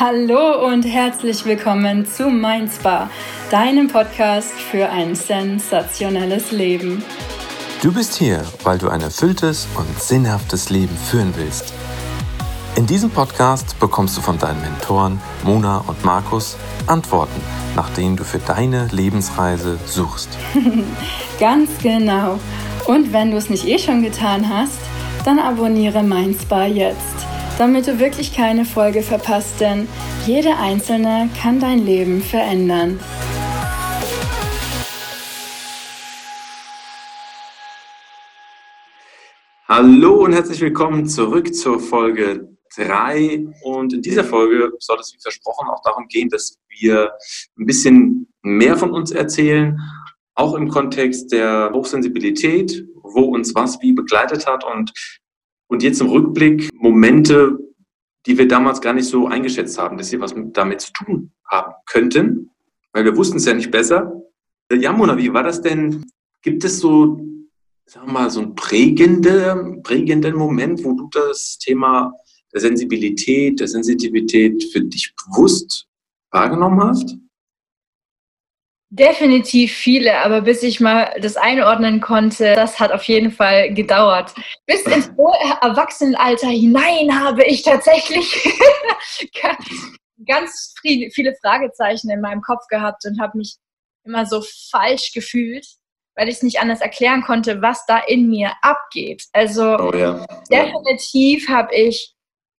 Hallo und herzlich willkommen zu Mein Spa, deinem Podcast für ein sensationelles Leben. Du bist hier, weil du ein erfülltes und sinnhaftes Leben führen willst. In diesem Podcast bekommst du von deinen Mentoren Mona und Markus Antworten, nach denen du für deine Lebensreise suchst. Ganz genau. Und wenn du es nicht eh schon getan hast, dann abonniere Mein Spa jetzt damit du wirklich keine Folge verpasst, denn jede einzelne kann dein Leben verändern. Hallo und herzlich willkommen zurück zur Folge 3. Und in dieser Folge soll es wie versprochen auch darum gehen, dass wir ein bisschen mehr von uns erzählen, auch im Kontext der Hochsensibilität, wo uns was wie begleitet hat und und jetzt im Rückblick Momente, die wir damals gar nicht so eingeschätzt haben, dass sie was damit zu tun haben könnten, weil wir wussten es ja nicht besser. Ja, Mona, wie war das denn? Gibt es so, sagen wir mal, so einen prägenden, prägenden Moment, wo du das Thema der Sensibilität, der Sensitivität für dich bewusst wahrgenommen hast? Definitiv viele, aber bis ich mal das einordnen konnte, das hat auf jeden Fall gedauert. Bis ins Erwachsenenalter hinein habe ich tatsächlich ganz viele Fragezeichen in meinem Kopf gehabt und habe mich immer so falsch gefühlt, weil ich es nicht anders erklären konnte, was da in mir abgeht. Also oh ja. definitiv habe ich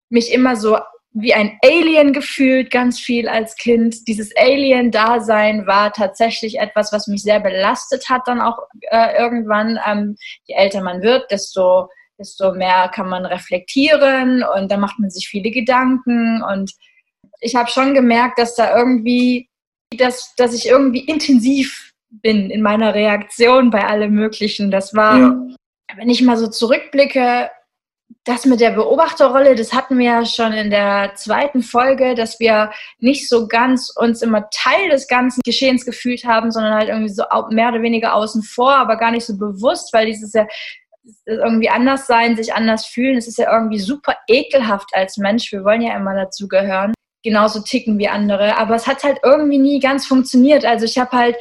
mich immer so wie ein Alien gefühlt, ganz viel als Kind. Dieses Alien-Dasein war tatsächlich etwas, was mich sehr belastet hat dann auch äh, irgendwann. Ähm, je älter man wird, desto, desto mehr kann man reflektieren und da macht man sich viele Gedanken. Und ich habe schon gemerkt, dass da irgendwie, dass, dass ich irgendwie intensiv bin in meiner Reaktion bei allem Möglichen. Das war, ja. wenn ich mal so zurückblicke, das mit der Beobachterrolle, das hatten wir ja schon in der zweiten Folge, dass wir nicht so ganz uns immer Teil des ganzen Geschehens gefühlt haben, sondern halt irgendwie so mehr oder weniger außen vor, aber gar nicht so bewusst, weil dieses ja irgendwie anders sein, sich anders fühlen, es ist ja irgendwie super ekelhaft als Mensch. Wir wollen ja immer dazugehören. Genauso ticken wie andere. Aber es hat halt irgendwie nie ganz funktioniert. Also ich habe halt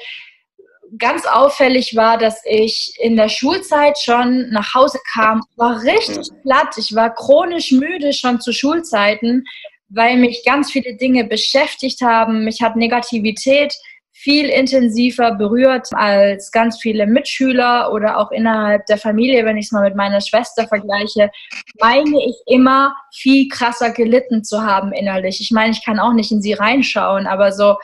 ganz auffällig war, dass ich in der Schulzeit schon nach Hause kam, war richtig platt. Ich war chronisch müde schon zu Schulzeiten, weil mich ganz viele Dinge beschäftigt haben. Mich hat Negativität viel intensiver berührt als ganz viele Mitschüler oder auch innerhalb der Familie, wenn ich es mal mit meiner Schwester vergleiche, meine ich immer viel krasser gelitten zu haben innerlich. Ich meine, ich kann auch nicht in sie reinschauen, aber so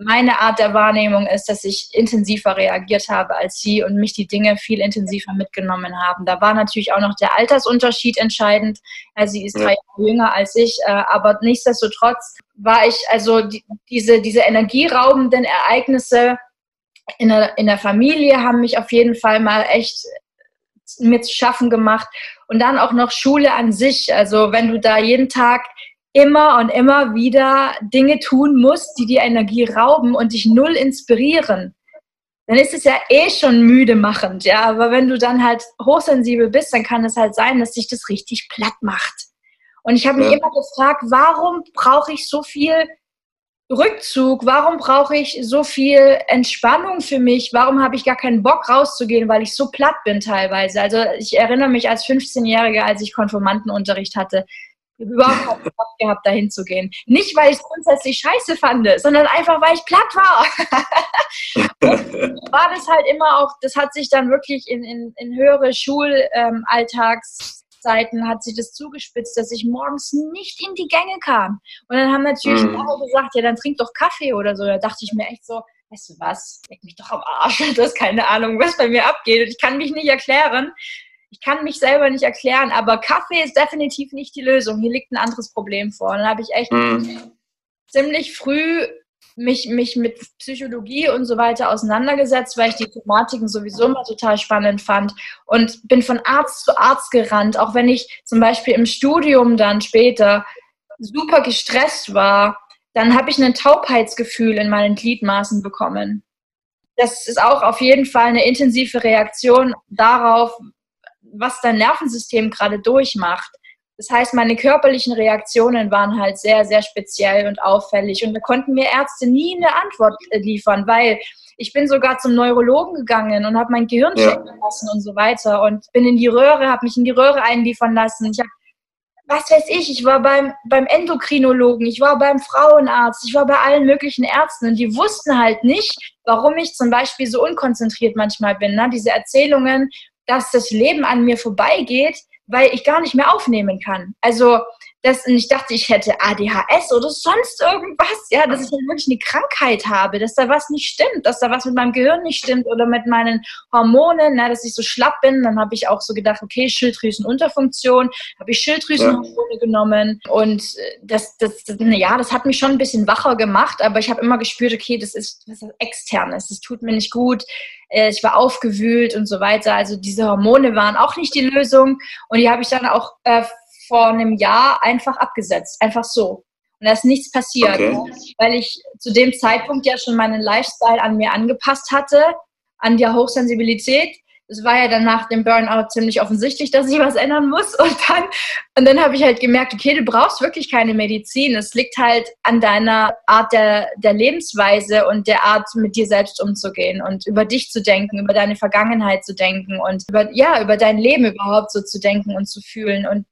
meine Art der Wahrnehmung ist, dass ich intensiver reagiert habe als sie und mich die Dinge viel intensiver mitgenommen haben. Da war natürlich auch noch der Altersunterschied entscheidend. Also sie ist drei Jahre jünger als ich, äh, aber nichtsdestotrotz war ich also die, diese, diese energieraubenden Ereignisse in der, in der Familie haben mich auf jeden Fall mal echt mir zu schaffen gemacht. Und dann auch noch Schule an sich. Also wenn du da jeden Tag immer und immer wieder Dinge tun musst, die dir Energie rauben und dich null inspirieren, dann ist es ja eh schon müde machend, ja. Aber wenn du dann halt hochsensibel bist, dann kann es halt sein, dass dich das richtig platt macht. Und ich habe mich ja. immer gefragt, warum brauche ich so viel Rückzug? Warum brauche ich so viel Entspannung für mich? Warum habe ich gar keinen Bock rauszugehen, weil ich so platt bin teilweise? Also ich erinnere mich als 15-Jährige, als ich Konformantenunterricht hatte, überhaupt keinen Bock gehabt, dahin zu gehen. Nicht, weil ich es grundsätzlich scheiße fand, sondern einfach, weil ich platt war. war das halt immer auch, das hat sich dann wirklich in, in, in höhere Schulalltagszeiten ähm, hat sich das zugespitzt, dass ich morgens nicht in die Gänge kam. Und dann haben natürlich mhm. alle gesagt, ja, dann trink doch Kaffee oder so. Da dachte ich mir echt so, weißt du was, leg mich doch am Arsch. Du hast keine Ahnung, was bei mir abgeht. Und ich kann mich nicht erklären ich kann mich selber nicht erklären, aber Kaffee ist definitiv nicht die Lösung. Hier liegt ein anderes Problem vor. Und dann habe ich echt mhm. ziemlich früh mich, mich mit Psychologie und so weiter auseinandergesetzt, weil ich die Thematiken sowieso immer total spannend fand und bin von Arzt zu Arzt gerannt, auch wenn ich zum Beispiel im Studium dann später super gestresst war, dann habe ich ein Taubheitsgefühl in meinen Gliedmaßen bekommen. Das ist auch auf jeden Fall eine intensive Reaktion darauf, was dein Nervensystem gerade durchmacht. Das heißt, meine körperlichen Reaktionen waren halt sehr, sehr speziell und auffällig. Und da konnten mir Ärzte nie eine Antwort äh, liefern, weil ich bin sogar zum Neurologen gegangen und habe mein Gehirn ja. checken lassen und so weiter und bin in die Röhre, habe mich in die Röhre einliefern lassen. Ich habe was weiß ich, ich war beim, beim Endokrinologen, ich war beim Frauenarzt, ich war bei allen möglichen Ärzten und die wussten halt nicht, warum ich zum Beispiel so unkonzentriert manchmal bin. Ne? Diese Erzählungen, dass das Leben an mir vorbeigeht, weil ich gar nicht mehr aufnehmen kann. Also das, und ich dachte, ich hätte ADHS oder sonst irgendwas, ja, dass ich wirklich eine Krankheit habe, dass da was nicht stimmt, dass da was mit meinem Gehirn nicht stimmt oder mit meinen Hormonen, na, dass ich so schlapp bin. Dann habe ich auch so gedacht, okay, Schilddrüsenunterfunktion, habe ich Schilddrüsenhormone ja. genommen und äh, das, das, das, ja, das hat mich schon ein bisschen wacher gemacht, aber ich habe immer gespürt, okay, das ist was externes, das tut mir nicht gut äh, ich war aufgewühlt und so weiter. Also diese Hormone waren auch nicht die Lösung und die habe ich dann auch äh, vor einem Jahr einfach abgesetzt, einfach so. Und da ist nichts passiert, okay. weil ich zu dem Zeitpunkt ja schon meinen Lifestyle an mir angepasst hatte, an der Hochsensibilität. Es war ja dann nach dem Burnout ziemlich offensichtlich, dass ich was ändern muss. Und dann, und dann habe ich halt gemerkt, okay, du brauchst wirklich keine Medizin. Es liegt halt an deiner Art der, der Lebensweise und der Art, mit dir selbst umzugehen und über dich zu denken, über deine Vergangenheit zu denken und über, ja, über dein Leben überhaupt so zu denken und zu fühlen. Und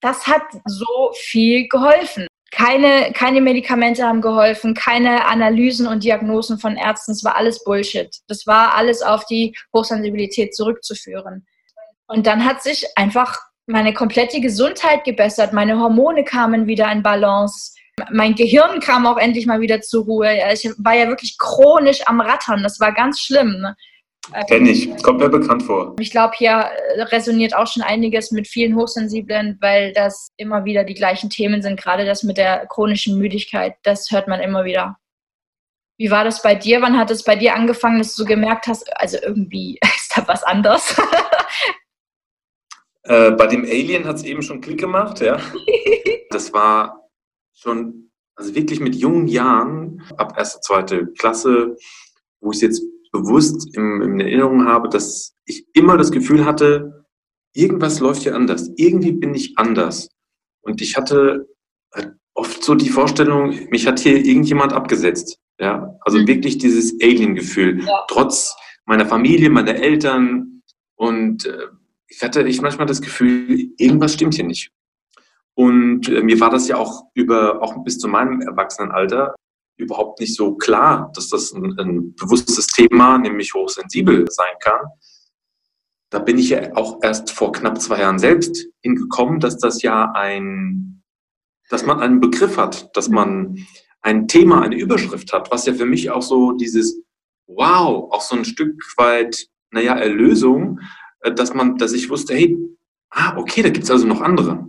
das hat so viel geholfen. Keine, keine Medikamente haben geholfen, keine Analysen und Diagnosen von Ärzten. Es war alles Bullshit. Das war alles auf die Hochsensibilität zurückzuführen. Und dann hat sich einfach meine komplette Gesundheit gebessert. Meine Hormone kamen wieder in Balance. Mein Gehirn kam auch endlich mal wieder zur Ruhe. Ich war ja wirklich chronisch am Rattern. Das war ganz schlimm. Kenne ich, kommt mir bekannt vor. Ich glaube, hier resoniert auch schon einiges mit vielen Hochsensiblen, weil das immer wieder die gleichen Themen sind. Gerade das mit der chronischen Müdigkeit, das hört man immer wieder. Wie war das bei dir? Wann hat es bei dir angefangen, dass du gemerkt hast, also irgendwie ist da was anders? äh, bei dem Alien hat es eben schon Klick gemacht, ja. das war schon, also wirklich mit jungen Jahren, ab erste, zweite Klasse, wo ich es jetzt bewusst in, in Erinnerung habe, dass ich immer das Gefühl hatte, irgendwas läuft hier anders. Irgendwie bin ich anders. Und ich hatte oft so die Vorstellung, mich hat hier irgendjemand abgesetzt. Ja, also mhm. wirklich dieses Alien-Gefühl. Ja. Trotz meiner Familie, meiner Eltern. Und äh, ich hatte ich manchmal das Gefühl, irgendwas stimmt hier nicht. Und äh, mir war das ja auch über, auch bis zu meinem Erwachsenenalter überhaupt nicht so klar, dass das ein, ein bewusstes Thema, nämlich hochsensibel sein kann. Da bin ich ja auch erst vor knapp zwei Jahren selbst hingekommen, dass das ja ein, dass man einen Begriff hat, dass man ein Thema, eine Überschrift hat, was ja für mich auch so dieses Wow, auch so ein Stück weit, naja, Erlösung, äh, dass man, dass ich wusste, hey, ah, okay, da gibt's also noch andere.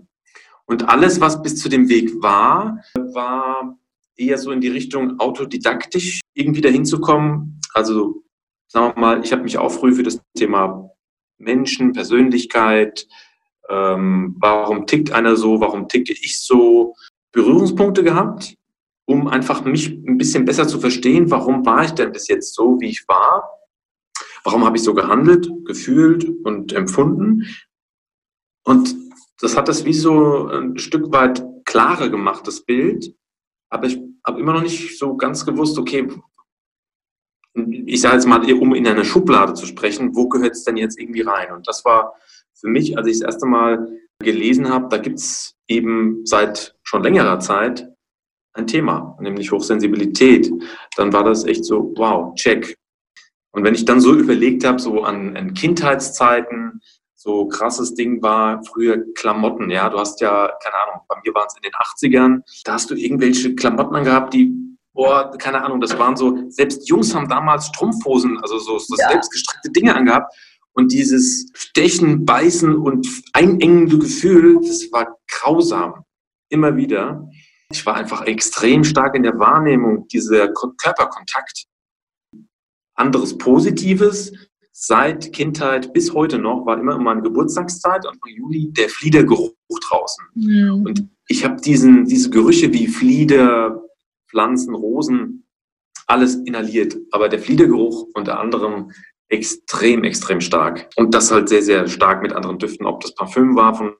Und alles, was bis zu dem Weg war, war eher so in die Richtung autodidaktisch irgendwie dahin zu kommen. Also sagen wir mal, ich habe mich auch früh für das Thema Menschen, Persönlichkeit, ähm, warum tickt einer so, warum ticke ich so, Berührungspunkte gehabt, um einfach mich ein bisschen besser zu verstehen, warum war ich denn bis jetzt so, wie ich war, warum habe ich so gehandelt, gefühlt und empfunden. Und das hat das wie so ein Stück weit klarer gemacht, das Bild. Aber ich habe immer noch nicht so ganz gewusst, okay, ich sage jetzt mal, um in eine Schublade zu sprechen, wo gehört es denn jetzt irgendwie rein? Und das war für mich, als ich das erste Mal gelesen habe, da gibt es eben seit schon längerer Zeit ein Thema, nämlich Hochsensibilität. Dann war das echt so, wow, check. Und wenn ich dann so überlegt habe, so an, an Kindheitszeiten, so krasses Ding war früher Klamotten. Ja, du hast ja, keine Ahnung, bei mir waren es in den 80ern, da hast du irgendwelche Klamotten angehabt, die, boah, keine Ahnung, das waren so, selbst Jungs haben damals Strumpfhosen, also so, so ja. selbstgestrickte Dinge angehabt. Und dieses Stechen, Beißen und einengende Gefühl, das war grausam. Immer wieder. Ich war einfach extrem stark in der Wahrnehmung dieser Körperkontakt. Anderes Positives, seit Kindheit bis heute noch war immer in meiner Geburtstagszeit, Anfang Juli, der Fliedergeruch draußen. Mhm. Und ich habe diesen, diese Gerüche wie Flieder, Pflanzen, Rosen, alles inhaliert. Aber der Fliedergeruch unter anderem, extrem, extrem stark. Und das halt sehr, sehr stark mit anderen Düften. Ob das Parfüm war von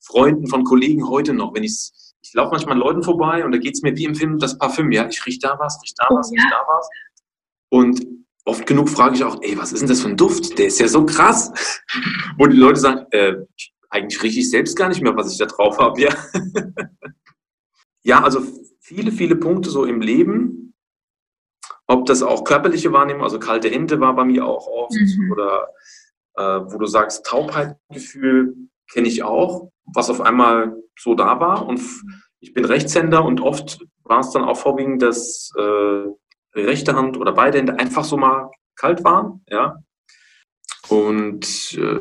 Freunden, von Kollegen heute noch. Wenn ich ich laufe manchmal an Leuten vorbei und da geht es mir wie im Film das Parfüm. Ja, ich rieche da was, rieche da was, oh, rieche da was. Und oft genug frage ich auch, ey, was ist denn das für ein Duft? Der ist ja so krass. Wo die Leute sagen, äh, eigentlich rieche ich selbst gar nicht mehr, was ich da drauf habe. Ja. ja, also viele, viele Punkte so im Leben. Ob das auch körperliche Wahrnehmung, also kalte Hände war bei mir auch oft. Mhm. Oder äh, wo du sagst, Taubheitgefühl kenne ich auch, was auf einmal so da war. Und ich bin Rechtshänder und oft war es dann auch vorwiegend, dass äh, rechte Hand oder beide Hände einfach so mal kalt waren. Ja. Und äh,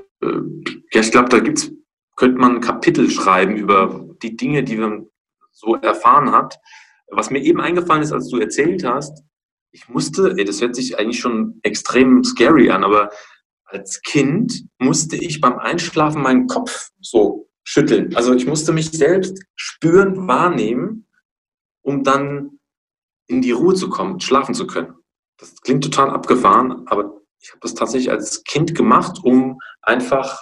ja, ich glaube, da gibt's, könnte man ein Kapitel schreiben über die Dinge, die man so erfahren hat. Was mir eben eingefallen ist, als du erzählt hast, ich musste, ey, das hört sich eigentlich schon extrem scary an, aber als Kind musste ich beim Einschlafen meinen Kopf so schütteln. Also ich musste mich selbst spüren, wahrnehmen, um dann in die Ruhe zu kommen, schlafen zu können. Das klingt total abgefahren, aber ich habe das tatsächlich als Kind gemacht, um einfach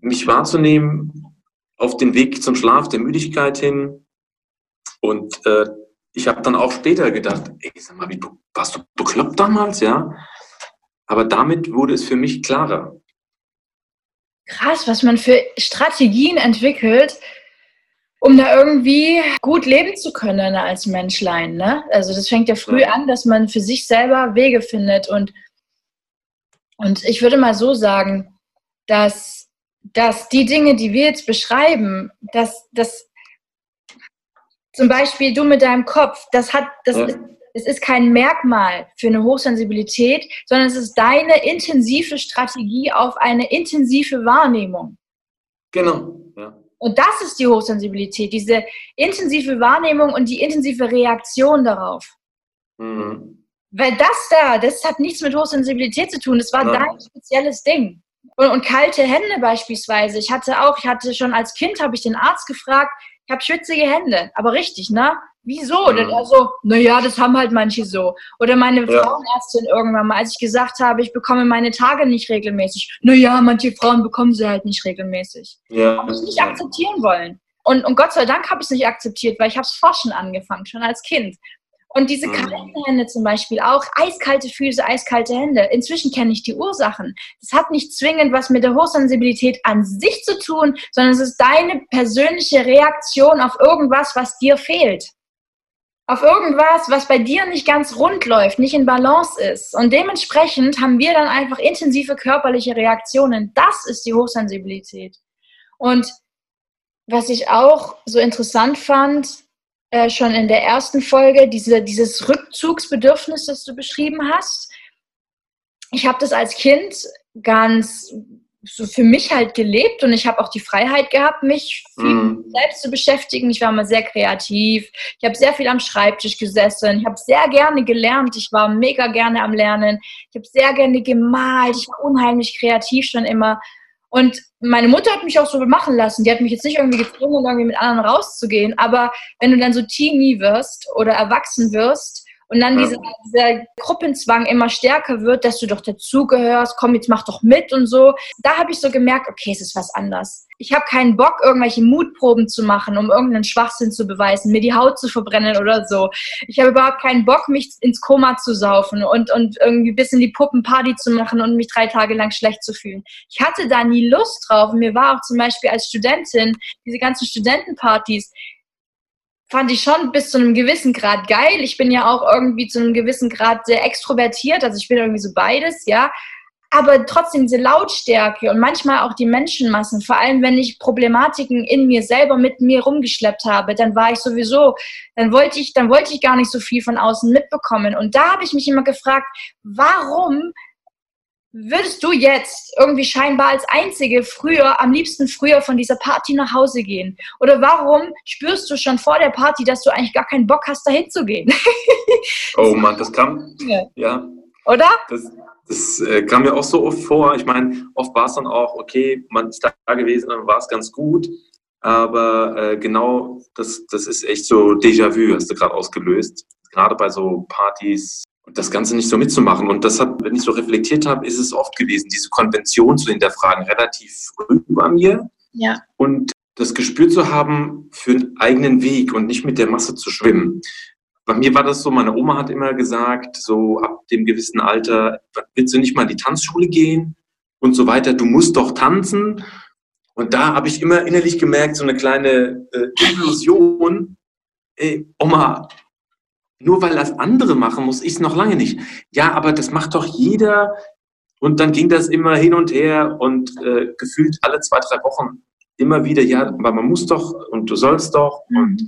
mich wahrzunehmen auf den Weg zum Schlaf, der Müdigkeit hin. Und äh, ich habe dann auch später gedacht, ey, sag mal, wie, warst du bekloppt damals, ja? Aber damit wurde es für mich klarer. Krass, was man für Strategien entwickelt, um da irgendwie gut leben zu können als Menschlein. Ne? Also das fängt ja früh an, dass man für sich selber Wege findet. Und, und ich würde mal so sagen, dass, dass die Dinge, die wir jetzt beschreiben, dass, dass zum Beispiel du mit deinem Kopf, das hat, das ja. ist, es ist kein Merkmal für eine Hochsensibilität, sondern es ist deine intensive Strategie auf eine intensive Wahrnehmung. Genau. Ja. Und das ist die Hochsensibilität, diese intensive Wahrnehmung und die intensive Reaktion darauf. Mhm. Weil das da, das hat nichts mit Hochsensibilität zu tun. Das war Nein. dein spezielles Ding. Und, und, kalte Hände beispielsweise. Ich hatte auch, ich hatte schon als Kind, habe ich den Arzt gefragt, ich habe schwitzige Hände. Aber richtig, ne? Wieso? Mhm. Also, naja, das haben halt manche so. Oder meine ja. Frauenärztin irgendwann mal, als ich gesagt habe, ich bekomme meine Tage nicht regelmäßig. Naja, manche Frauen bekommen sie halt nicht regelmäßig. Ja. Habe ich nicht akzeptieren wollen. Und, und Gott sei Dank habe ich es nicht akzeptiert, weil ich habe es forschen angefangen, schon als Kind. Und diese mhm. kalten Hände zum Beispiel auch, eiskalte Füße, eiskalte Hände. Inzwischen kenne ich die Ursachen. Das hat nicht zwingend was mit der Hochsensibilität an sich zu tun, sondern es ist deine persönliche Reaktion auf irgendwas, was dir fehlt auf irgendwas, was bei dir nicht ganz rund läuft, nicht in Balance ist. Und dementsprechend haben wir dann einfach intensive körperliche Reaktionen. Das ist die Hochsensibilität. Und was ich auch so interessant fand, äh, schon in der ersten Folge, diese, dieses Rückzugsbedürfnis, das du beschrieben hast. Ich habe das als Kind ganz so für mich halt gelebt und ich habe auch die Freiheit gehabt, mich viel mm. selbst zu beschäftigen. Ich war immer sehr kreativ. Ich habe sehr viel am Schreibtisch gesessen. Ich habe sehr gerne gelernt. Ich war mega gerne am Lernen. Ich habe sehr gerne gemalt. Ich war unheimlich kreativ schon immer. Und meine Mutter hat mich auch so machen lassen. Die hat mich jetzt nicht irgendwie gezwungen, irgendwie mit anderen rauszugehen. Aber wenn du dann so Teenie wirst oder erwachsen wirst, und dann dieser, dieser Gruppenzwang immer stärker wird, dass du doch dazugehörst, komm, jetzt mach doch mit und so. Da habe ich so gemerkt, okay, es ist was anders. Ich habe keinen Bock, irgendwelche Mutproben zu machen, um irgendeinen Schwachsinn zu beweisen, mir die Haut zu verbrennen oder so. Ich habe überhaupt keinen Bock, mich ins Koma zu saufen und, und irgendwie bis in die Puppenparty zu machen und mich drei Tage lang schlecht zu fühlen. Ich hatte da nie Lust drauf. Und mir war auch zum Beispiel als Studentin diese ganzen Studentenpartys, fand ich schon bis zu einem gewissen Grad geil. Ich bin ja auch irgendwie zu einem gewissen Grad sehr extrovertiert, also ich bin irgendwie so beides, ja. Aber trotzdem diese Lautstärke und manchmal auch die Menschenmassen, vor allem wenn ich Problematiken in mir selber mit mir rumgeschleppt habe, dann war ich sowieso, dann wollte ich, dann wollte ich gar nicht so viel von außen mitbekommen. Und da habe ich mich immer gefragt, warum würdest du jetzt irgendwie scheinbar als Einzige früher, am liebsten früher von dieser Party nach Hause gehen? Oder warum spürst du schon vor der Party, dass du eigentlich gar keinen Bock hast, dahin zu gehen? oh Mann, das kam, ja. Oder? Das, das äh, kam mir auch so oft vor. Ich meine, oft war es dann auch, okay, man ist da gewesen, dann war es ganz gut. Aber äh, genau, das, das ist echt so Déjà-vu, hast du gerade ausgelöst. Gerade bei so Partys, das Ganze nicht so mitzumachen. Und das hat, wenn ich so reflektiert habe, ist es oft gewesen, diese Konvention zu hinterfragen, relativ früh bei mir. Ja. Und das Gespür zu haben für einen eigenen Weg und nicht mit der Masse zu schwimmen. Bei mir war das so, meine Oma hat immer gesagt, so ab dem gewissen Alter, willst du nicht mal in die Tanzschule gehen und so weiter, du musst doch tanzen. Und da habe ich immer innerlich gemerkt, so eine kleine äh, Illusion, ey, Oma, nur weil das andere machen, muss ich es noch lange nicht. Ja, aber das macht doch jeder. Und dann ging das immer hin und her und äh, gefühlt alle zwei, drei Wochen immer wieder, ja, aber man muss doch und du sollst doch. Mhm. Und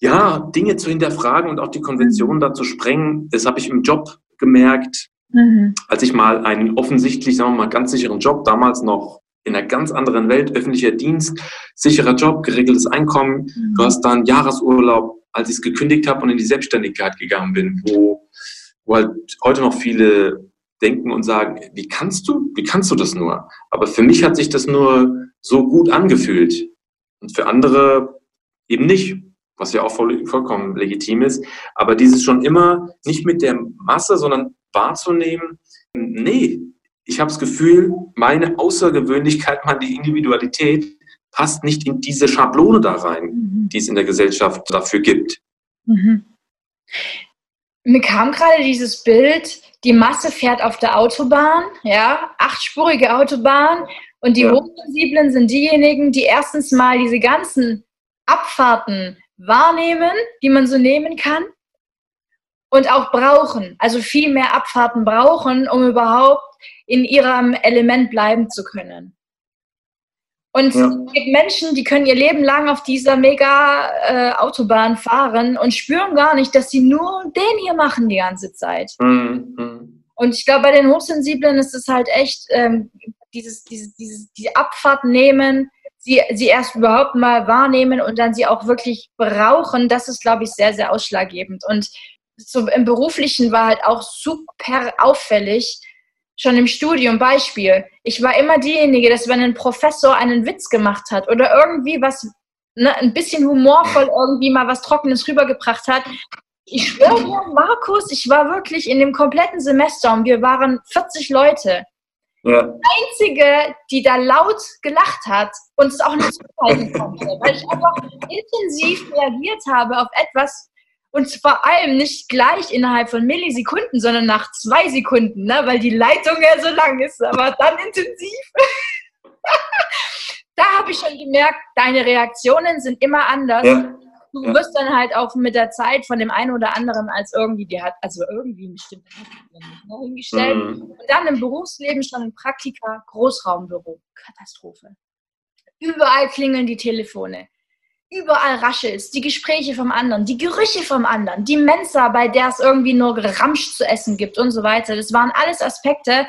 ja, Dinge zu hinterfragen und auch die Konventionen da zu sprengen, das habe ich im Job gemerkt, mhm. als ich mal einen offensichtlich, sagen wir mal, ganz sicheren Job, damals noch in einer ganz anderen Welt, öffentlicher Dienst, sicherer Job, geregeltes Einkommen, mhm. du hast dann Jahresurlaub, als ich es gekündigt habe und in die Selbstständigkeit gegangen bin, wo, wo halt heute noch viele denken und sagen, wie kannst du, wie kannst du das nur? Aber für mich hat sich das nur so gut angefühlt und für andere eben nicht was ja auch voll, vollkommen legitim ist. Aber dieses schon immer nicht mit der Masse, sondern wahrzunehmen, nee, ich habe das Gefühl, meine Außergewöhnlichkeit, meine Individualität passt nicht in diese Schablone da rein, mhm. die es in der Gesellschaft dafür gibt. Mhm. Mir kam gerade dieses Bild, die Masse fährt auf der Autobahn, ja, achtspurige Autobahn und die ja. Hochsensiblen sind diejenigen, die erstens mal diese ganzen Abfahrten wahrnehmen, die man so nehmen kann und auch brauchen, also viel mehr Abfahrten brauchen, um überhaupt in ihrem Element bleiben zu können. Und ja. es gibt Menschen, die können ihr Leben lang auf dieser mega äh, Autobahn fahren und spüren gar nicht, dass sie nur den hier machen die ganze Zeit. Mhm. mhm. Und ich glaube, bei den Hochsensiblen ist es halt echt ähm, dieses, dieses, dieses, die Abfahrt nehmen, sie, sie erst überhaupt mal wahrnehmen und dann sie auch wirklich brauchen, das ist, glaube ich, sehr, sehr ausschlaggebend. Und so im Beruflichen war halt auch super auffällig, schon im Studium, Beispiel, ich war immer diejenige, dass wenn ein Professor einen Witz gemacht hat oder irgendwie was, ne, ein bisschen humorvoll irgendwie mal was Trockenes rübergebracht hat, ich schwöre dir, Markus, ich war wirklich in dem kompletten Semester und wir waren 40 Leute. Ja. Die einzige, die da laut gelacht hat und es auch nicht zuhalten konnte, weil ich einfach intensiv reagiert habe auf etwas und vor allem nicht gleich innerhalb von Millisekunden, sondern nach zwei Sekunden, ne? weil die Leitung ja so lang ist, aber dann intensiv. da habe ich schon gemerkt, deine Reaktionen sind immer anders. Ja du ja. wirst dann halt auch mit der Zeit von dem einen oder anderen als irgendwie, die hat, also irgendwie bestimmt ne, hingestellt. Mhm. Und dann im Berufsleben schon ein Praktika, Großraumbüro. Katastrophe. Überall klingeln die Telefone. Überall raschelt es, die Gespräche vom anderen, die Gerüche vom anderen, die Mensa, bei der es irgendwie nur Ramsch zu essen gibt und so weiter. Das waren alles Aspekte,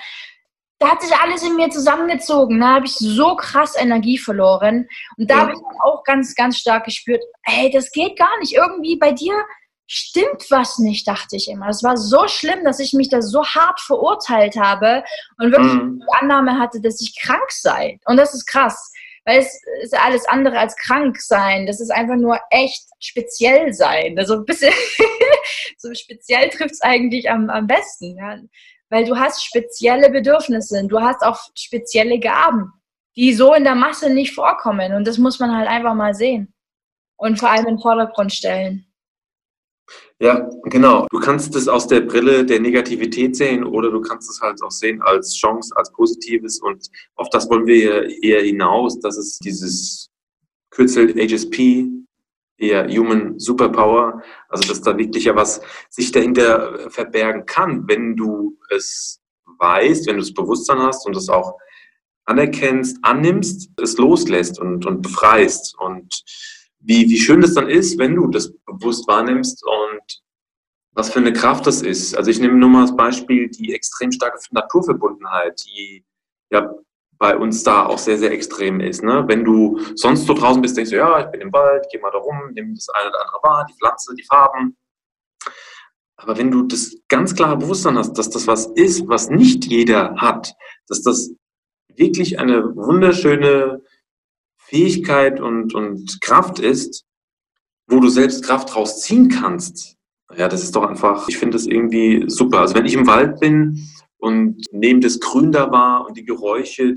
da hat sich alles in mir zusammengezogen. Da habe ich so krass Energie verloren. Und da ja. habe ich auch ganz, ganz stark gespürt, hey, das geht gar nicht. Irgendwie bei dir stimmt was nicht, dachte ich immer. Es war so schlimm, dass ich mich da so hart verurteilt habe und wirklich mhm. die Annahme hatte, dass ich krank sei. Und das ist krass. Weil es ist alles andere als krank sein. Das ist einfach nur echt speziell sein. Also ein bisschen so speziell trifft es eigentlich am, am besten. Ja weil du hast spezielle Bedürfnisse, du hast auch spezielle Gaben, die so in der Masse nicht vorkommen. Und das muss man halt einfach mal sehen und vor allem in den Vordergrund stellen. Ja, genau. Du kannst es aus der Brille der Negativität sehen oder du kannst es halt auch sehen als Chance, als Positives. Und auf das wollen wir eher hinaus, dass es dieses Kürzel HSP eher Human Superpower, also dass da wirklich ja was sich dahinter verbergen kann, wenn du es weißt, wenn du das Bewusstsein hast und es auch anerkennst, annimmst, es loslässt und, und befreist. Und wie, wie schön das dann ist, wenn du das bewusst wahrnimmst und was für eine Kraft das ist. Also ich nehme nur mal als Beispiel die extrem starke Naturverbundenheit, die ja bei uns da auch sehr, sehr extrem ist. Ne? Wenn du sonst so draußen bist, denkst du, ja, ich bin im Wald, geh mal da rum, nimm das eine oder andere wahr, die Pflanze, die Farben. Aber wenn du das ganz klare Bewusstsein hast, dass das was ist, was nicht jeder hat, dass das wirklich eine wunderschöne Fähigkeit und, und Kraft ist, wo du selbst Kraft rausziehen kannst, Ja, das ist doch einfach, ich finde das irgendwie super. Also wenn ich im Wald bin und nehme das Grün da wahr und die Geräusche,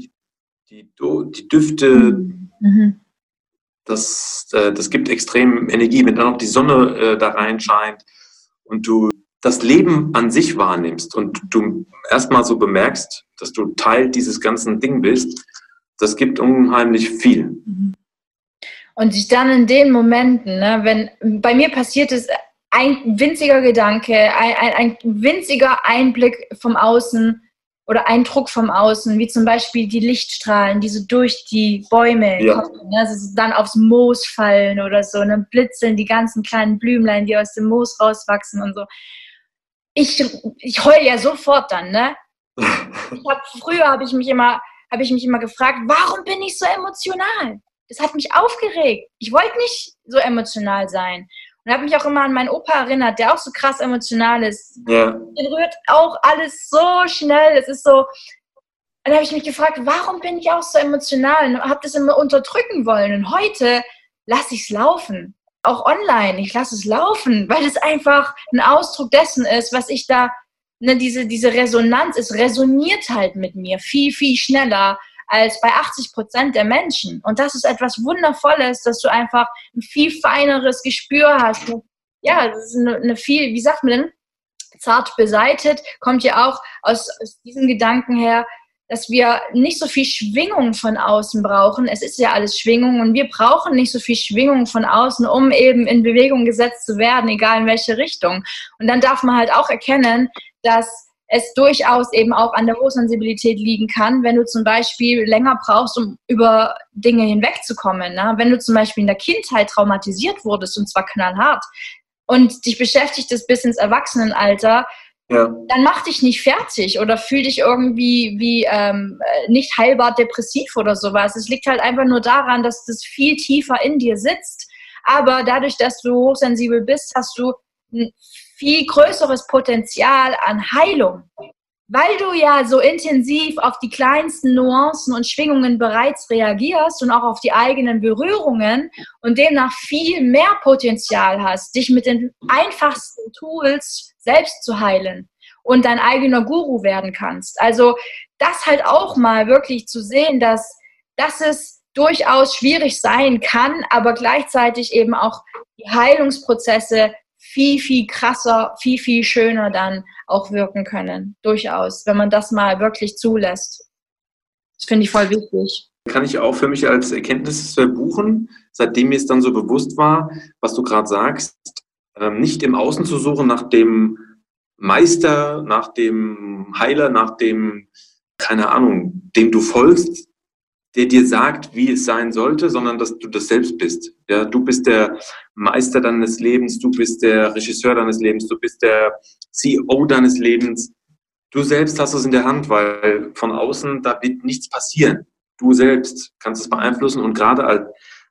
die, die, Düfte, mhm. das, äh, das gibt extrem Energie. Wenn dann noch die Sonne äh, da reinscheint und du das Leben an sich wahrnimmst und du erstmal so bemerkst, dass du Teil dieses ganzen Ding bist, das gibt unheimlich viel. Und sich dann in den Momenten, ne, wenn bei mir passiert es, ein winziger Gedanke, ein, ein, ein winziger Einblick vom Außen oder Eindruck vom Außen, wie zum Beispiel die Lichtstrahlen, die so durch die Bäume ja. kommen, ne? also dann aufs Moos fallen oder so, dann ne? blitzeln die ganzen kleinen Blümlein, die aus dem Moos rauswachsen und so. Ich, ich heule ja sofort dann, ne? Ich hab, früher habe ich mich immer, habe ich mich immer gefragt, warum bin ich so emotional? Das hat mich aufgeregt. Ich wollte nicht so emotional sein. Und habe mich auch immer an meinen Opa erinnert, der auch so krass emotional ist. Ja. Den rührt auch alles so schnell. Es ist so. Dann habe ich mich gefragt, warum bin ich auch so emotional? Und habe das immer unterdrücken wollen. Und heute lasse ich es laufen. Auch online. Ich lasse es laufen, weil es einfach ein Ausdruck dessen ist, was ich da, ne, diese, diese Resonanz, es resoniert halt mit mir viel, viel schneller als bei 80 Prozent der Menschen. Und das ist etwas Wundervolles, dass du einfach ein viel feineres Gespür hast. Ja, das ist eine, eine viel, wie sagt man denn? Zart beseitet, kommt ja auch aus, aus diesem Gedanken her, dass wir nicht so viel Schwingung von außen brauchen. Es ist ja alles Schwingung und wir brauchen nicht so viel Schwingung von außen, um eben in Bewegung gesetzt zu werden, egal in welche Richtung. Und dann darf man halt auch erkennen, dass es durchaus eben auch an der Hochsensibilität liegen kann, wenn du zum Beispiel länger brauchst, um über Dinge hinwegzukommen. Ne? Wenn du zum Beispiel in der Kindheit traumatisiert wurdest, und zwar knallhart, und dich beschäftigt es bis ins Erwachsenenalter, ja. dann mach dich nicht fertig oder fühl dich irgendwie wie ähm, nicht heilbar depressiv oder sowas. Es liegt halt einfach nur daran, dass das viel tiefer in dir sitzt. Aber dadurch, dass du hochsensibel bist, hast du viel größeres Potenzial an Heilung, weil du ja so intensiv auf die kleinsten Nuancen und Schwingungen bereits reagierst und auch auf die eigenen Berührungen und demnach viel mehr Potenzial hast, dich mit den einfachsten Tools selbst zu heilen und dein eigener Guru werden kannst. Also das halt auch mal wirklich zu sehen, dass, dass es durchaus schwierig sein kann, aber gleichzeitig eben auch die Heilungsprozesse viel, viel krasser, viel, viel schöner dann auch wirken können. Durchaus, wenn man das mal wirklich zulässt. Das finde ich voll wichtig. Kann ich auch für mich als Erkenntnis buchen, seitdem mir es dann so bewusst war, was du gerade sagst, ähm, nicht im Außen zu suchen nach dem Meister, nach dem Heiler, nach dem, keine Ahnung, dem du folgst, der dir sagt, wie es sein sollte, sondern dass du das selbst bist. Ja, du bist der Meister deines Lebens, du bist der Regisseur deines Lebens, du bist der CEO deines Lebens. Du selbst hast es in der Hand, weil von außen, da wird nichts passieren. Du selbst kannst es beeinflussen und gerade als,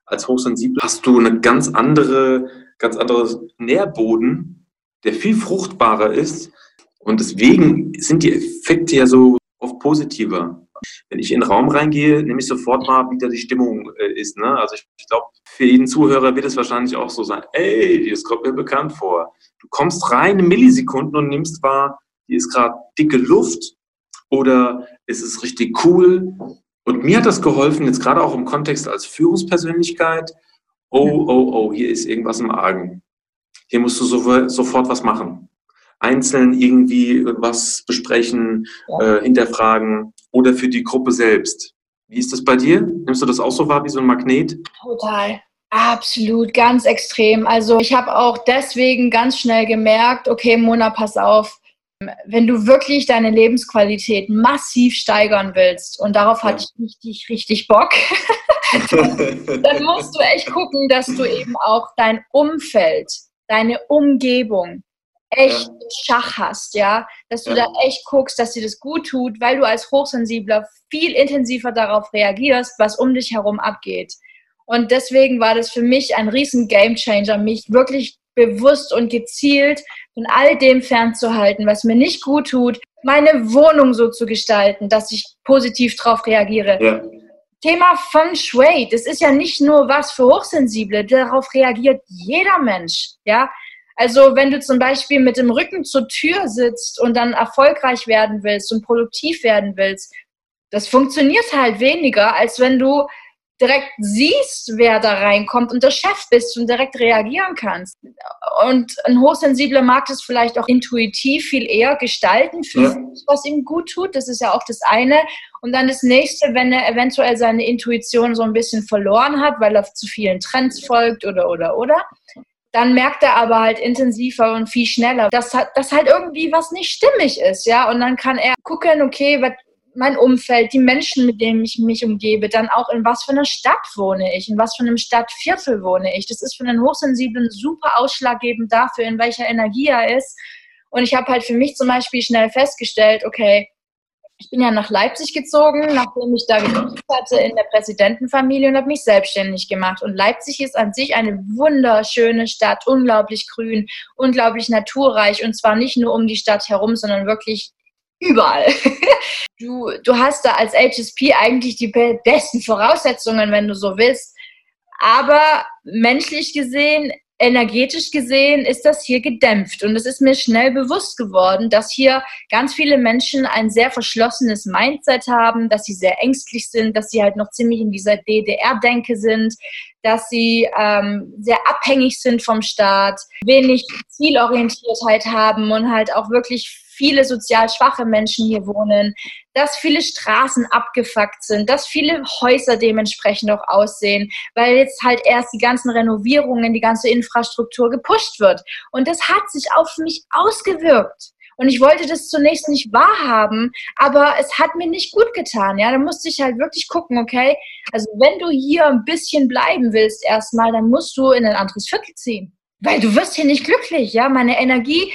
als Hochsensibler hast du eine ganz andere, ganz andere Nährboden, der viel fruchtbarer ist. Und deswegen sind die Effekte ja so oft positiver wenn ich in den Raum reingehe, nehme ich sofort mal, wie da die Stimmung äh, ist. Ne? Also ich, ich glaube, für jeden Zuhörer wird es wahrscheinlich auch so sein, ey, das kommt mir bekannt vor. Du kommst rein in Millisekunden und nimmst wahr, hier ist gerade dicke Luft oder es ist richtig cool. Und mir hat das geholfen, jetzt gerade auch im Kontext als Führungspersönlichkeit, oh, oh, oh, hier ist irgendwas im Argen. Hier musst du so, sofort was machen einzeln irgendwie was besprechen, ja. äh, hinterfragen oder für die Gruppe selbst. Wie ist das bei dir? Nimmst du das auch so wahr wie so ein Magnet? Total. Absolut, ganz extrem. Also ich habe auch deswegen ganz schnell gemerkt, okay, Mona, pass auf, wenn du wirklich deine Lebensqualität massiv steigern willst, und darauf hatte ich richtig, richtig Bock, dann musst du echt gucken, dass du eben auch dein Umfeld, deine Umgebung echt ja. Schach hast, ja, dass du ja. da echt guckst, dass dir das gut tut, weil du als Hochsensibler viel intensiver darauf reagierst, was um dich herum abgeht. Und deswegen war das für mich ein riesen Gamechanger, mich wirklich bewusst und gezielt von all dem fernzuhalten, was mir nicht gut tut, meine Wohnung so zu gestalten, dass ich positiv darauf reagiere. Ja. Thema Feng Shui, das ist ja nicht nur was für Hochsensible, darauf reagiert jeder Mensch, ja. Also wenn du zum Beispiel mit dem Rücken zur Tür sitzt und dann erfolgreich werden willst und produktiv werden willst, das funktioniert halt weniger, als wenn du direkt siehst, wer da reinkommt und der Chef bist und direkt reagieren kannst. Und ein hochsensibler mag das vielleicht auch intuitiv viel eher gestalten, für ja. sich, was ihm gut tut. Das ist ja auch das eine. Und dann das nächste, wenn er eventuell seine Intuition so ein bisschen verloren hat, weil er zu vielen Trends folgt oder, oder, oder. Dann merkt er aber halt intensiver und viel schneller, dass, dass halt irgendwie was nicht stimmig ist, ja. Und dann kann er gucken, okay, was, mein Umfeld, die Menschen, mit denen ich mich umgebe, dann auch in was für einer Stadt wohne ich, in was für einem Stadtviertel wohne ich. Das ist für einen Hochsensiblen super ausschlaggebend dafür, in welcher Energie er ist. Und ich habe halt für mich zum Beispiel schnell festgestellt, okay, ich bin ja nach Leipzig gezogen, nachdem ich da gelebt hatte in der Präsidentenfamilie und habe mich selbstständig gemacht. Und Leipzig ist an sich eine wunderschöne Stadt, unglaublich grün, unglaublich naturreich und zwar nicht nur um die Stadt herum, sondern wirklich überall. Du, du hast da als HSP eigentlich die besten Voraussetzungen, wenn du so willst. Aber menschlich gesehen, energetisch gesehen, ist das hier gedämpft. Und es ist mir schnell bewusst geworden, dass hier ganz viele Menschen ein sehr verschlossenes Mindset haben, dass sie sehr ängstlich sind, dass sie halt noch ziemlich in dieser DDR-Denke sind, dass sie ähm, sehr abhängig sind vom Staat, wenig Zielorientiertheit haben und halt auch wirklich viele sozial schwache Menschen hier wohnen, dass viele Straßen abgefuckt sind, dass viele Häuser dementsprechend auch aussehen, weil jetzt halt erst die ganzen Renovierungen, die ganze Infrastruktur gepusht wird. Und das hat sich auf mich ausgewirkt. Und ich wollte das zunächst nicht wahrhaben, aber es hat mir nicht gut getan. Ja, da musste ich halt wirklich gucken, okay, also wenn du hier ein bisschen bleiben willst erstmal, dann musst du in ein anderes Viertel ziehen. Weil du wirst hier nicht glücklich, ja. Meine Energie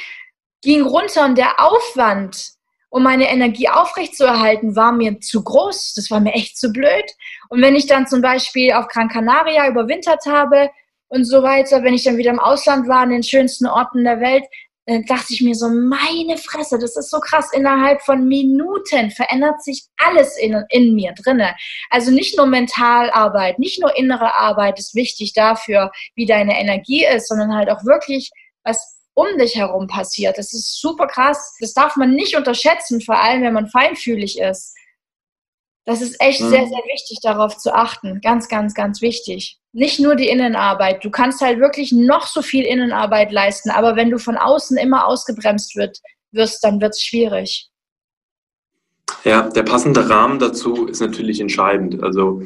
ging runter und der Aufwand, um meine Energie aufrechtzuerhalten, war mir zu groß. Das war mir echt zu blöd. Und wenn ich dann zum Beispiel auf Gran Canaria überwintert habe und so weiter, wenn ich dann wieder im Ausland war, an den schönsten Orten der Welt, dann dachte ich mir so, meine Fresse, das ist so krass. Innerhalb von Minuten verändert sich alles in, in mir drinne. Also nicht nur Mentalarbeit, nicht nur innere Arbeit ist wichtig dafür, wie deine Energie ist, sondern halt auch wirklich, was um dich herum passiert. Das ist super krass. Das darf man nicht unterschätzen, vor allem wenn man feinfühlig ist. Das ist echt mhm. sehr, sehr wichtig, darauf zu achten. Ganz, ganz, ganz wichtig. Nicht nur die Innenarbeit. Du kannst halt wirklich noch so viel Innenarbeit leisten, aber wenn du von außen immer ausgebremst wird, wirst, dann wird es schwierig. Ja, der passende Rahmen dazu ist natürlich entscheidend. Also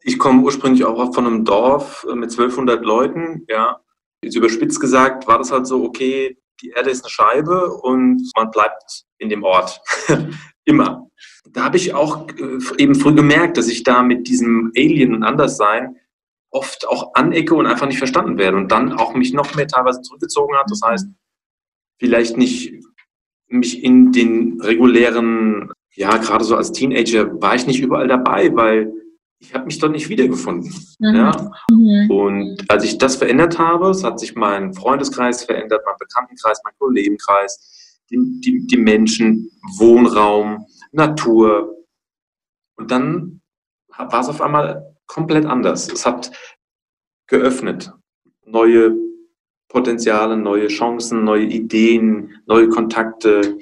ich komme ursprünglich auch von einem Dorf mit 1200 Leuten, ja, Jetzt überspitzt gesagt war das halt so, okay, die Erde ist eine Scheibe und man bleibt in dem Ort. Immer. Da habe ich auch äh, eben früh gemerkt, dass ich da mit diesem Alien und Anderssein oft auch anecke und einfach nicht verstanden werde und dann auch mich noch mehr teilweise zurückgezogen hat. Das heißt, vielleicht nicht mich in den regulären, ja, gerade so als Teenager war ich nicht überall dabei, weil ich habe mich dort nicht wiedergefunden. Mhm. Ja? Mhm. Und als ich das verändert habe, es hat sich mein Freundeskreis verändert, mein Bekanntenkreis, mein Kollegenkreis, die, die, die Menschen, Wohnraum, Natur. Und dann war es auf einmal komplett anders. Es hat geöffnet. Neue Potenziale, neue Chancen, neue Ideen, neue Kontakte.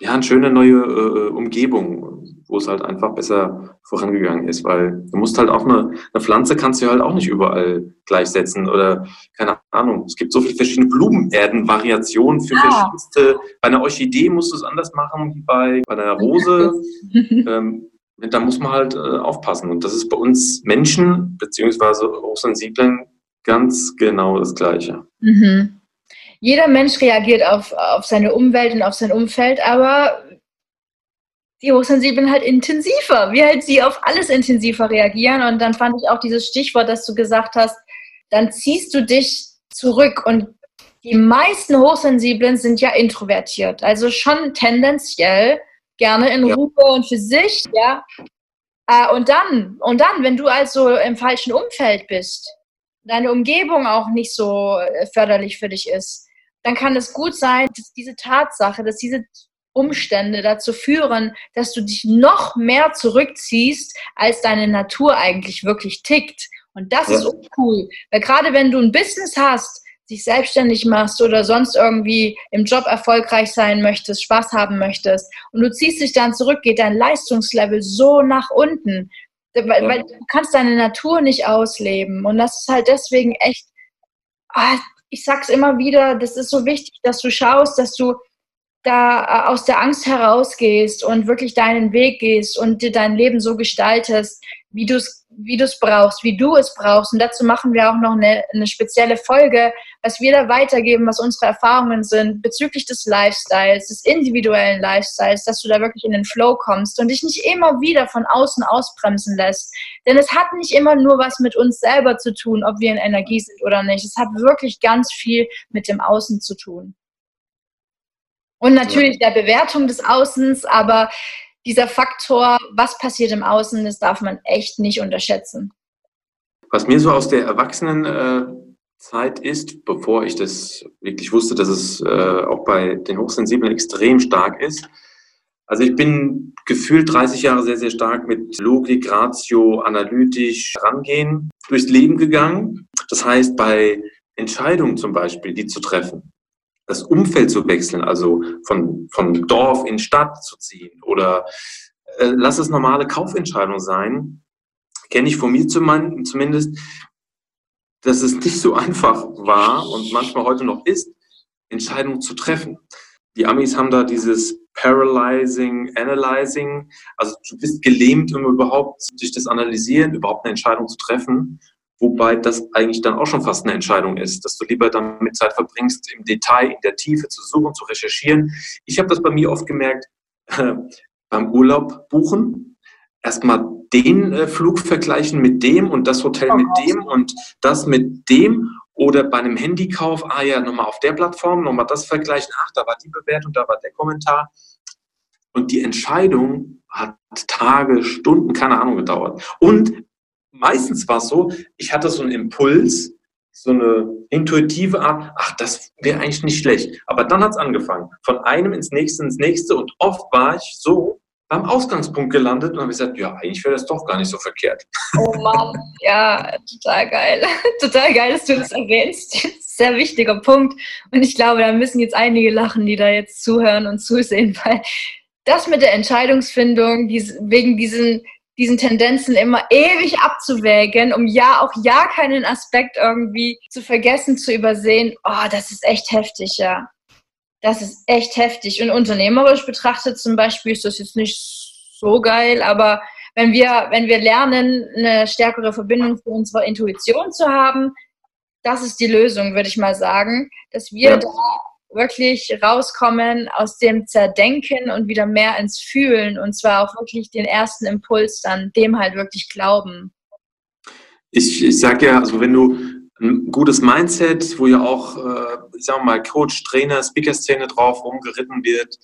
Ja, eine schöne neue äh, Umgebung wo es halt einfach besser vorangegangen ist, weil du musst halt auch eine, eine Pflanze kannst du halt auch nicht überall gleichsetzen oder keine Ahnung. Es gibt so viele verschiedene Blumenerden-Variationen für ja. verschiedenste. Bei einer Orchidee musst du es anders machen wie bei, bei einer Rose. ähm, da muss man halt äh, aufpassen. Und das ist bei uns Menschen, beziehungsweise Hochsensiblen, ganz genau das Gleiche. Mhm. Jeder Mensch reagiert auf, auf seine Umwelt und auf sein Umfeld, aber die Hochsensiblen halt intensiver, wie halt sie auf alles intensiver reagieren. Und dann fand ich auch dieses Stichwort, das du gesagt hast, dann ziehst du dich zurück. Und die meisten Hochsensiblen sind ja introvertiert, also schon tendenziell gerne in ja. Ruhe und für sich, ja. Äh, und dann, und dann, wenn du also im falschen Umfeld bist, deine Umgebung auch nicht so äh, förderlich für dich ist, dann kann es gut sein, dass diese Tatsache, dass diese Umstände dazu führen, dass du dich noch mehr zurückziehst, als deine Natur eigentlich wirklich tickt. Und das ja. ist cool. Weil gerade wenn du ein Business hast, dich selbstständig machst oder sonst irgendwie im Job erfolgreich sein möchtest, Spaß haben möchtest und du ziehst dich dann zurück, geht dein Leistungslevel so nach unten, weil, weil du kannst deine Natur nicht ausleben und das ist halt deswegen echt, ah, ich sag's immer wieder, das ist so wichtig, dass du schaust, dass du da äh, aus der Angst herausgehst und wirklich deinen Weg gehst und dir dein Leben so gestaltest, wie du es wie brauchst, wie du es brauchst. Und dazu machen wir auch noch eine, eine spezielle Folge, was wir da weitergeben, was unsere Erfahrungen sind bezüglich des Lifestyles, des individuellen Lifestyles, dass du da wirklich in den Flow kommst und dich nicht immer wieder von außen ausbremsen lässt. Denn es hat nicht immer nur was mit uns selber zu tun, ob wir in Energie sind oder nicht. Es hat wirklich ganz viel mit dem Außen zu tun. Und natürlich der Bewertung des Außens, aber dieser Faktor, was passiert im Außen, das darf man echt nicht unterschätzen. Was mir so aus der Erwachsenenzeit ist, bevor ich das wirklich wusste, dass es äh, auch bei den Hochsensiblen extrem stark ist. Also ich bin gefühlt 30 Jahre sehr, sehr stark mit Logik, Ratio, analytisch rangehen durchs Leben gegangen. Das heißt, bei Entscheidungen zum Beispiel, die zu treffen, das Umfeld zu wechseln, also von, von Dorf in Stadt zu ziehen oder äh, lass es normale Kaufentscheidungen sein, kenne ich von mir zumindest, dass es nicht so einfach war und manchmal heute noch ist, Entscheidungen zu treffen. Die Amis haben da dieses Paralyzing, Analyzing, also du bist gelähmt, um überhaupt durch das Analysieren überhaupt eine Entscheidung zu treffen. Wobei das eigentlich dann auch schon fast eine Entscheidung ist, dass du lieber damit Zeit verbringst, im Detail, in der Tiefe zu suchen, zu recherchieren. Ich habe das bei mir oft gemerkt, äh, beim Urlaub buchen, erstmal den äh, Flug vergleichen mit dem und das Hotel mit dem und das mit dem oder bei einem Handykauf, ah ja, nochmal auf der Plattform, nochmal das vergleichen, ach, da war die Bewertung, da war der Kommentar. Und die Entscheidung hat Tage, Stunden, keine Ahnung gedauert. Und meistens war es so, ich hatte so einen Impuls, so eine intuitive Art, ach, das wäre eigentlich nicht schlecht. Aber dann hat es angefangen, von einem ins nächste, ins nächste und oft war ich so beim Ausgangspunkt gelandet und habe gesagt, ja, eigentlich wäre das doch gar nicht so verkehrt. Oh Mann, ja, total geil. Total geil, dass du das erwähnst. Sehr wichtiger Punkt. Und ich glaube, da müssen jetzt einige lachen, die da jetzt zuhören und zusehen, weil das mit der Entscheidungsfindung, wegen diesen diesen Tendenzen immer ewig abzuwägen, um ja auch ja keinen Aspekt irgendwie zu vergessen, zu übersehen. Oh, das ist echt heftig, ja. Das ist echt heftig. Und unternehmerisch betrachtet zum Beispiel ist das jetzt nicht so geil, aber wenn wir, wenn wir lernen, eine stärkere Verbindung zu unserer Intuition zu haben, das ist die Lösung, würde ich mal sagen, dass wir ja. da wirklich rauskommen aus dem Zerdenken und wieder mehr ins Fühlen und zwar auch wirklich den ersten Impuls dann dem halt wirklich glauben. Ich, ich sage ja, also wenn du ein gutes Mindset, wo ja auch, äh, ich sag mal, Coach, Trainer, Speaker-Szene drauf rumgeritten wird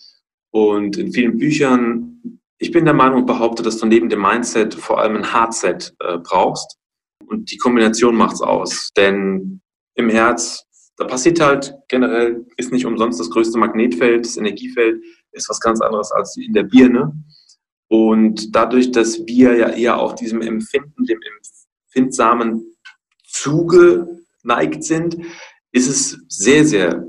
und in vielen Büchern, ich bin der Meinung und behaupte, dass du neben dem Mindset vor allem ein Hardset äh, brauchst und die Kombination macht's aus, denn im Herz da passiert halt generell, ist nicht umsonst das größte Magnetfeld, das Energiefeld ist was ganz anderes als in der Birne. Und dadurch, dass wir ja eher auch diesem Empfinden, dem empfindsamen zugeneigt sind, ist es sehr, sehr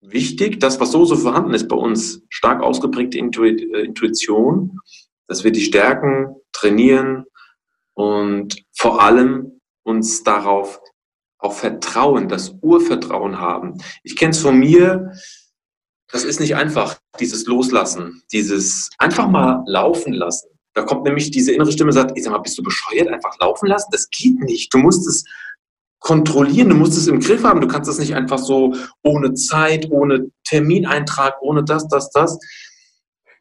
wichtig, das, was so, so vorhanden ist bei uns, stark ausgeprägte äh, Intuition, dass wir die Stärken trainieren und vor allem uns darauf auch Vertrauen, das Urvertrauen haben. Ich kenne es von mir, das ist nicht einfach, dieses Loslassen, dieses einfach mal laufen lassen. Da kommt nämlich diese innere Stimme sagt, ich sag mal, bist du bescheuert, einfach laufen lassen? Das geht nicht. Du musst es kontrollieren, du musst es im Griff haben. Du kannst es nicht einfach so ohne Zeit, ohne Termineintrag, ohne das, das, das.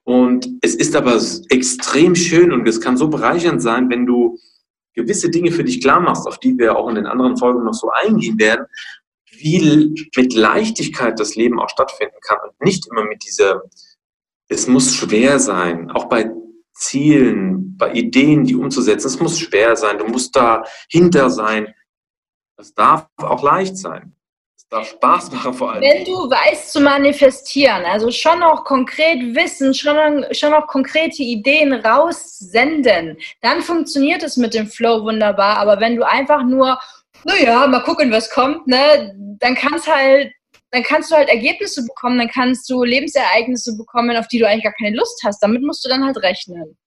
Und es ist aber extrem schön und es kann so bereichernd sein, wenn du gewisse Dinge für dich klar machst, auf die wir auch in den anderen Folgen noch so eingehen werden, wie mit Leichtigkeit das Leben auch stattfinden kann und nicht immer mit dieser, es muss schwer sein, auch bei Zielen, bei Ideen, die umzusetzen, es muss schwer sein, du musst dahinter sein. Es darf auch leicht sein darf Spaß machen vor allem. Wenn du weißt zu manifestieren, also schon auch konkret wissen, schon, schon auch konkrete Ideen raussenden, dann funktioniert es mit dem Flow wunderbar. Aber wenn du einfach nur naja, mal gucken, was kommt, ne? Dann kannst halt, dann kannst du halt Ergebnisse bekommen, dann kannst du Lebensereignisse bekommen, auf die du eigentlich gar keine Lust hast. Damit musst du dann halt rechnen.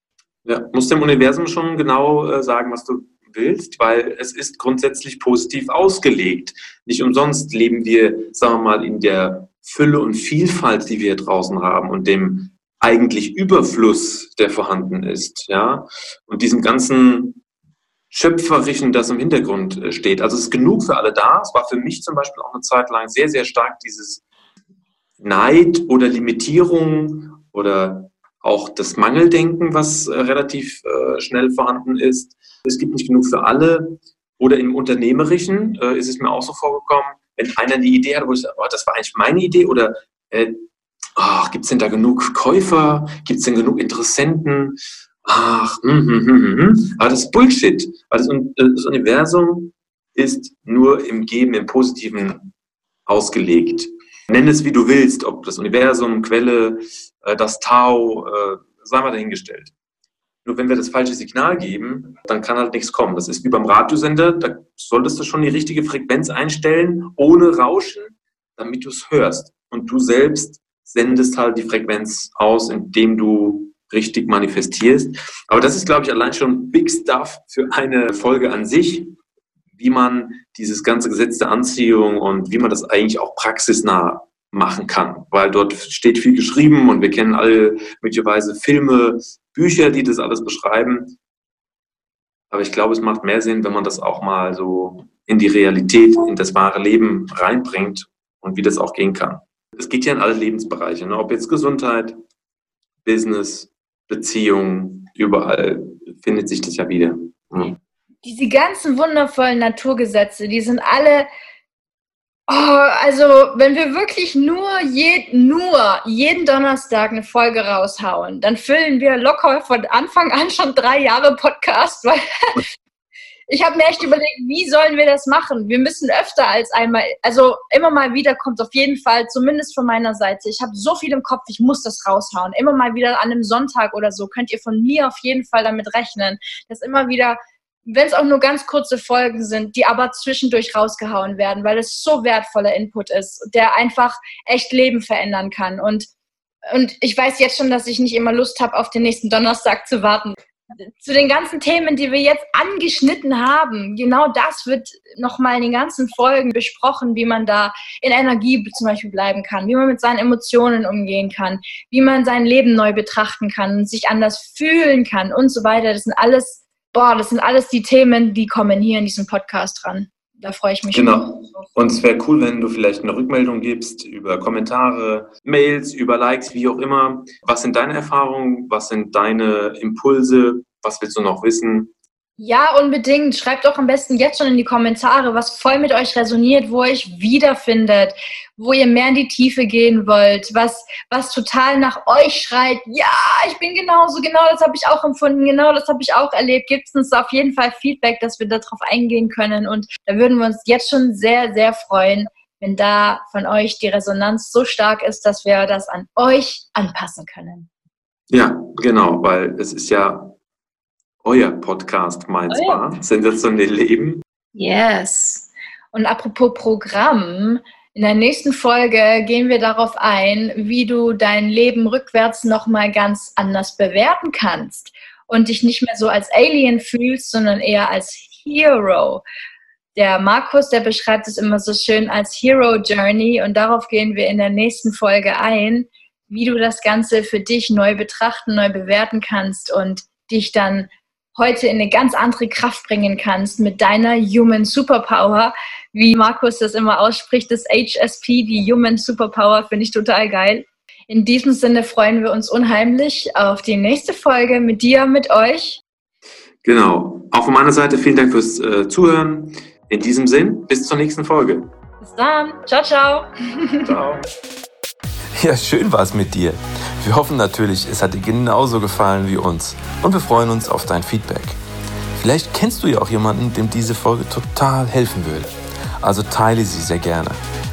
Ja, musst dem Universum schon genau äh, sagen, was du willst, weil es ist grundsätzlich positiv ausgelegt. Nicht umsonst leben wir, sagen wir mal, in der Fülle und Vielfalt, die wir draußen haben und dem eigentlich Überfluss, der vorhanden ist, ja, und diesem ganzen Schöpferischen, das im Hintergrund äh, steht. Also es ist genug für alle da. Es war für mich zum Beispiel auch eine Zeit lang sehr, sehr stark dieses Neid oder Limitierung oder auch das Mangeldenken, was äh, relativ äh, schnell vorhanden ist. Es gibt nicht genug für alle. Oder im Unternehmerischen äh, ist es mir auch so vorgekommen, wenn einer eine Idee hat, wo ich sage, oh, das war eigentlich meine Idee oder äh, oh, gibt es denn da genug Käufer? Gibt es denn genug Interessenten? Ach, hm, hm, hm, hm, hm. aber das ist Bullshit. Weil das Universum ist nur im Geben, im Positiven ausgelegt. Nenn es wie du willst, ob das Universum, Quelle, äh, das Tau, äh, sei mal dahingestellt. Nur wenn wir das falsche Signal geben, dann kann halt nichts kommen. Das ist wie beim Radiosender, da solltest du schon die richtige Frequenz einstellen, ohne Rauschen, damit du es hörst. Und du selbst sendest halt die Frequenz aus, indem du richtig manifestierst. Aber das ist, glaube ich, allein schon Big Stuff für eine Folge an sich, wie man dieses ganze Gesetz der Anziehung und wie man das eigentlich auch praxisnah machen kann, weil dort steht viel geschrieben und wir kennen alle möglicherweise Filme, Bücher, die das alles beschreiben. Aber ich glaube, es macht mehr Sinn, wenn man das auch mal so in die Realität, in das wahre Leben reinbringt und wie das auch gehen kann. Es geht ja in alle Lebensbereiche, ne? ob jetzt Gesundheit, Business, Beziehungen, überall findet sich das ja wieder. Ja. Diese ganzen wundervollen Naturgesetze, die sind alle Oh, also, wenn wir wirklich nur, je, nur jeden Donnerstag eine Folge raushauen, dann füllen wir locker von Anfang an schon drei Jahre Podcast, weil ich habe mir echt überlegt, wie sollen wir das machen? Wir müssen öfter als einmal, also immer mal wieder kommt auf jeden Fall, zumindest von meiner Seite. Ich habe so viel im Kopf, ich muss das raushauen. Immer mal wieder an einem Sonntag oder so könnt ihr von mir auf jeden Fall damit rechnen, dass immer wieder wenn es auch nur ganz kurze Folgen sind, die aber zwischendurch rausgehauen werden, weil es so wertvoller Input ist, der einfach echt Leben verändern kann. Und, und ich weiß jetzt schon, dass ich nicht immer Lust habe, auf den nächsten Donnerstag zu warten. Zu den ganzen Themen, die wir jetzt angeschnitten haben, genau das wird nochmal in den ganzen Folgen besprochen, wie man da in Energie zum Beispiel bleiben kann, wie man mit seinen Emotionen umgehen kann, wie man sein Leben neu betrachten kann, sich anders fühlen kann und so weiter. Das sind alles boah, das sind alles die Themen, die kommen hier in diesem Podcast dran. Da freue ich mich. Genau. Und es wäre cool, wenn du vielleicht eine Rückmeldung gibst über Kommentare, Mails, über Likes, wie auch immer. Was sind deine Erfahrungen? Was sind deine Impulse? Was willst du noch wissen? Ja, unbedingt. Schreibt doch am besten jetzt schon in die Kommentare, was voll mit euch resoniert, wo ihr euch wiederfindet, wo ihr mehr in die Tiefe gehen wollt, was, was total nach euch schreit. Ja, ich bin genauso, genau das habe ich auch empfunden, genau das habe ich auch erlebt. Gibt es uns auf jeden Fall Feedback, dass wir darauf eingehen können. Und da würden wir uns jetzt schon sehr, sehr freuen, wenn da von euch die Resonanz so stark ist, dass wir das an euch anpassen können. Ja, genau, weil es ist ja euer Podcast meins oh, ja. war. Sensationell Leben. Yes. Und apropos Programm, in der nächsten Folge gehen wir darauf ein, wie du dein Leben rückwärts nochmal ganz anders bewerten kannst und dich nicht mehr so als Alien fühlst, sondern eher als Hero. Der Markus, der beschreibt es immer so schön als Hero Journey und darauf gehen wir in der nächsten Folge ein, wie du das Ganze für dich neu betrachten, neu bewerten kannst und dich dann heute in eine ganz andere Kraft bringen kannst mit deiner Human Superpower, wie Markus das immer ausspricht, das HSP, die Human Superpower, finde ich total geil. In diesem Sinne freuen wir uns unheimlich auf die nächste Folge mit dir, mit euch. Genau. Auch von meiner Seite vielen Dank fürs äh, Zuhören. In diesem Sinn, bis zur nächsten Folge. Bis dann. Ciao, ciao. Ciao. Ja, schön war es mit dir. Wir hoffen natürlich, es hat dir genauso gefallen wie uns und wir freuen uns auf dein Feedback. Vielleicht kennst du ja auch jemanden, dem diese Folge total helfen würde. Also teile sie sehr gerne.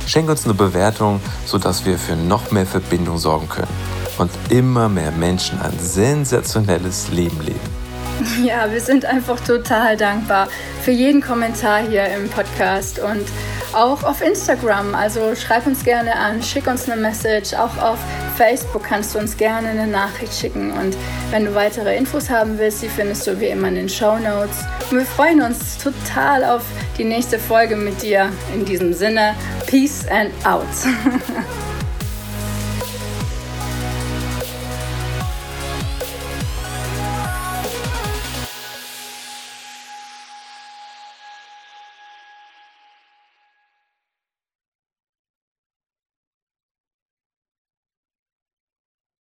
Schenk uns eine Bewertung, sodass wir für noch mehr Verbindung sorgen können und immer mehr Menschen ein sensationelles Leben leben. Ja, wir sind einfach total dankbar für jeden Kommentar hier im Podcast und auch auf Instagram. Also schreib uns gerne an, schick uns eine Message. Auch auf Facebook kannst du uns gerne eine Nachricht schicken. Und wenn du weitere Infos haben willst, die findest du wie immer in den Show Notes. Und wir freuen uns total auf die nächste Folge mit dir. In diesem Sinne, Peace and out.